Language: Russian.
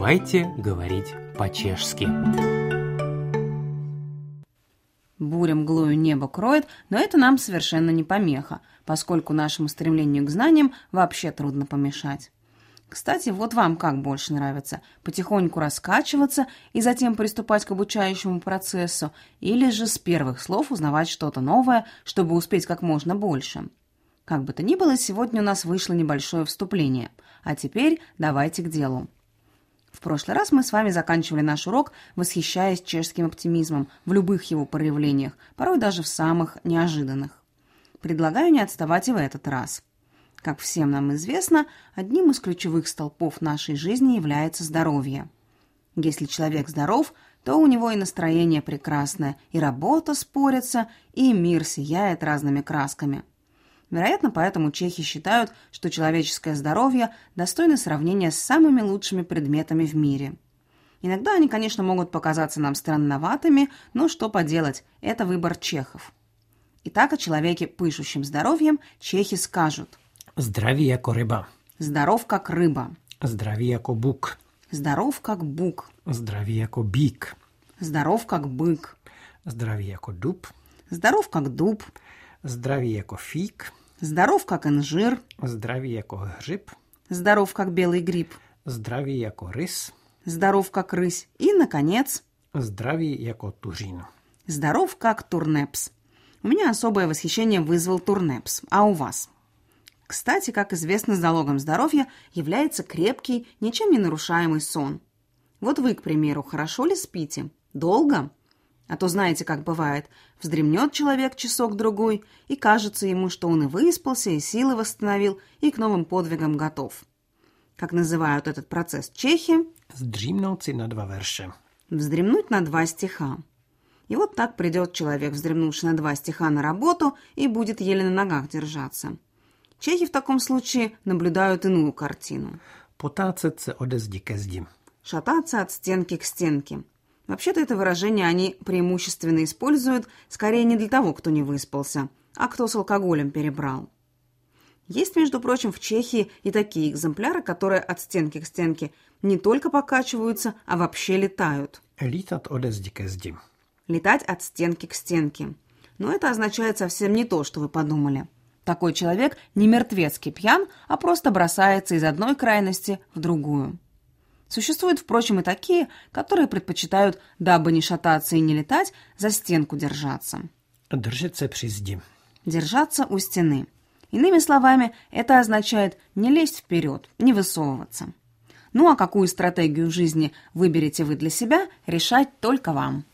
Давайте говорить по-чешски. Буря мглою небо кроет, но это нам совершенно не помеха, поскольку нашему стремлению к знаниям вообще трудно помешать. Кстати, вот вам как больше нравится – потихоньку раскачиваться и затем приступать к обучающему процессу, или же с первых слов узнавать что-то новое, чтобы успеть как можно больше. Как бы то ни было, сегодня у нас вышло небольшое вступление. А теперь давайте к делу. В прошлый раз мы с вами заканчивали наш урок, восхищаясь чешским оптимизмом в любых его проявлениях, порой даже в самых неожиданных. Предлагаю не отставать и в этот раз – как всем нам известно, одним из ключевых столпов нашей жизни является здоровье. Если человек здоров, то у него и настроение прекрасное, и работа спорится, и мир сияет разными красками. Вероятно, поэтому чехи считают, что человеческое здоровье достойно сравнения с самыми лучшими предметами в мире. Иногда они, конечно, могут показаться нам странноватыми, но что поделать, это выбор чехов. Итак, о человеке, пышущем здоровьем, чехи скажут – Здравý jako ryba. Здоров, как рыба. Здравý jako бук. Здоров, как бук. Здравý jako бик. Здоров, как бык. Здравý jako дуб. Здоров, как дуб. Здравý jako фиг. Здоров, как инжир. Здравý jako hřib. Здоров, как белый гриб. Здравý jako рыс. Здоров, как рысь. И, наконец, Здравý jako туřин. здоров, как турнепс. У меня особое восхищение вызвал турнепс. А у вас? Кстати, как известно, залогом здоровья является крепкий, ничем не нарушаемый сон. Вот вы, к примеру, хорошо ли спите? Долго? А то знаете, как бывает, вздремнет человек часок-другой, и кажется ему, что он и выспался, и силы восстановил, и к новым подвигам готов. Как называют этот процесс чехи? Si na dva verše. Вздремнуть на два стиха. И вот так придет человек, вздремнувший на два стиха на работу, и будет еле на ногах держаться. Чехи в таком случае наблюдают иную картину. Se ode zdi ke zdi. Шататься от стенки к стенке. Вообще-то это выражение они преимущественно используют скорее не для того, кто не выспался, а кто с алкоголем перебрал. Есть, между прочим, в Чехии и такие экземпляры, которые от стенки к стенке не только покачиваются, а вообще летают. Ke zdi. Летать от стенки к стенке. Но это означает совсем не то, что вы подумали. Такой человек не мертвецкий пьян, а просто бросается из одной крайности в другую. Существуют, впрочем, и такие, которые предпочитают, дабы не шататься и не летать, за стенку держаться. Se při zdi. Держаться у стены. Иными словами, это означает не лезть вперед, не высовываться. Ну а какую стратегию жизни выберете вы для себя, решать только вам.